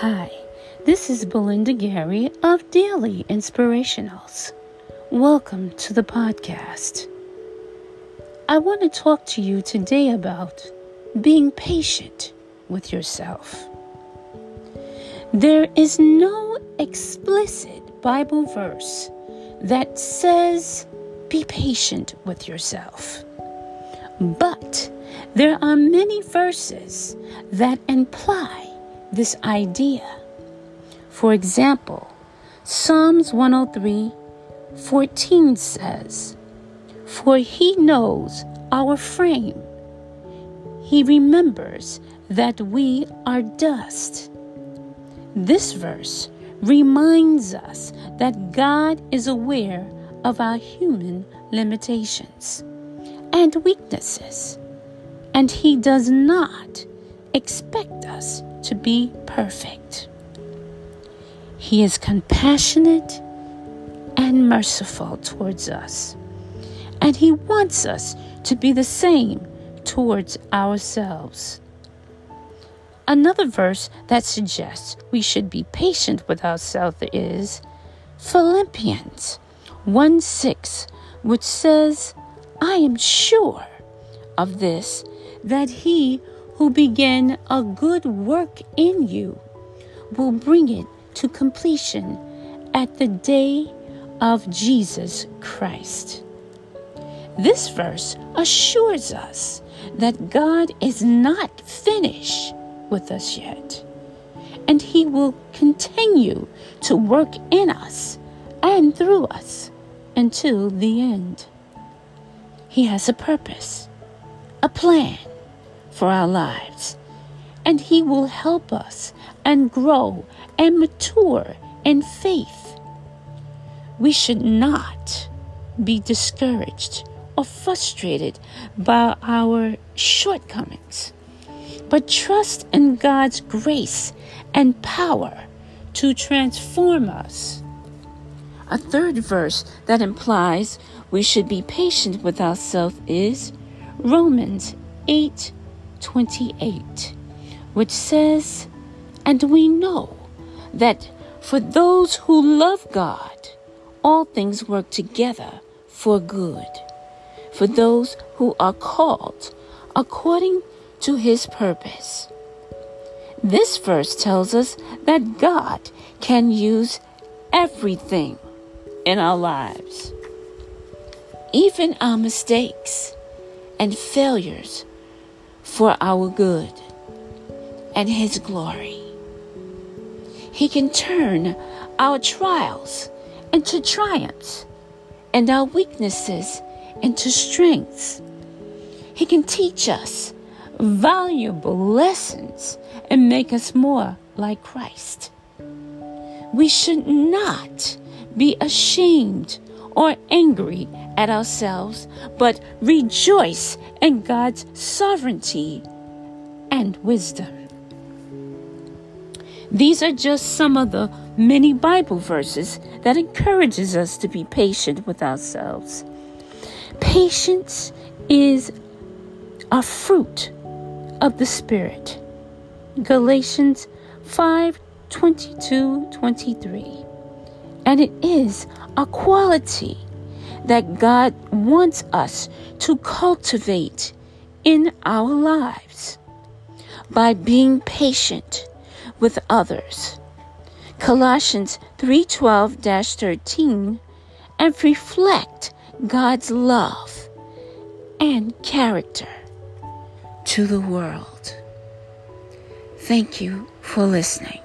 Hi, this is Belinda Gary of Daily Inspirationals. Welcome to the podcast. I want to talk to you today about being patient with yourself. There is no explicit Bible verse that says, be patient with yourself. But there are many verses that imply this idea. For example, Psalms 103 14 says, For he knows our frame, he remembers that we are dust. This verse reminds us that God is aware of our human limitations and weaknesses, and He does not expect us to be perfect. He is compassionate and merciful towards us, and He wants us to be the same towards ourselves. Another verse that suggests we should be patient with ourselves is Philippians 1 6, which says, I am sure of this, that he who began a good work in you will bring it to completion at the day of Jesus Christ. This verse assures us that God is not finished with us yet, and He will continue to work in us and through us until the end. He has a purpose, a plan for our lives, and He will help us and grow and mature in faith. We should not be discouraged or frustrated by our shortcomings, but trust in God's grace and power to transform us. A third verse that implies we should be patient with ourselves is Romans 8 28, which says, And we know that for those who love God, all things work together for good, for those who are called according to his purpose. This verse tells us that God can use everything in our lives even our mistakes and failures for our good and His glory. He can turn our trials into triumphs and our weaknesses into strengths. He can teach us valuable lessons and make us more like Christ. We should not be ashamed or angry at ourselves, but rejoice in God's sovereignty and wisdom. These are just some of the many Bible verses that encourages us to be patient with ourselves. Patience is a fruit of the Spirit. Galatians 5 22 23. And it is a quality that God wants us to cultivate in our lives by being patient with others. Colossians 3:12-13 and reflect God's love and character to the world. Thank you for listening.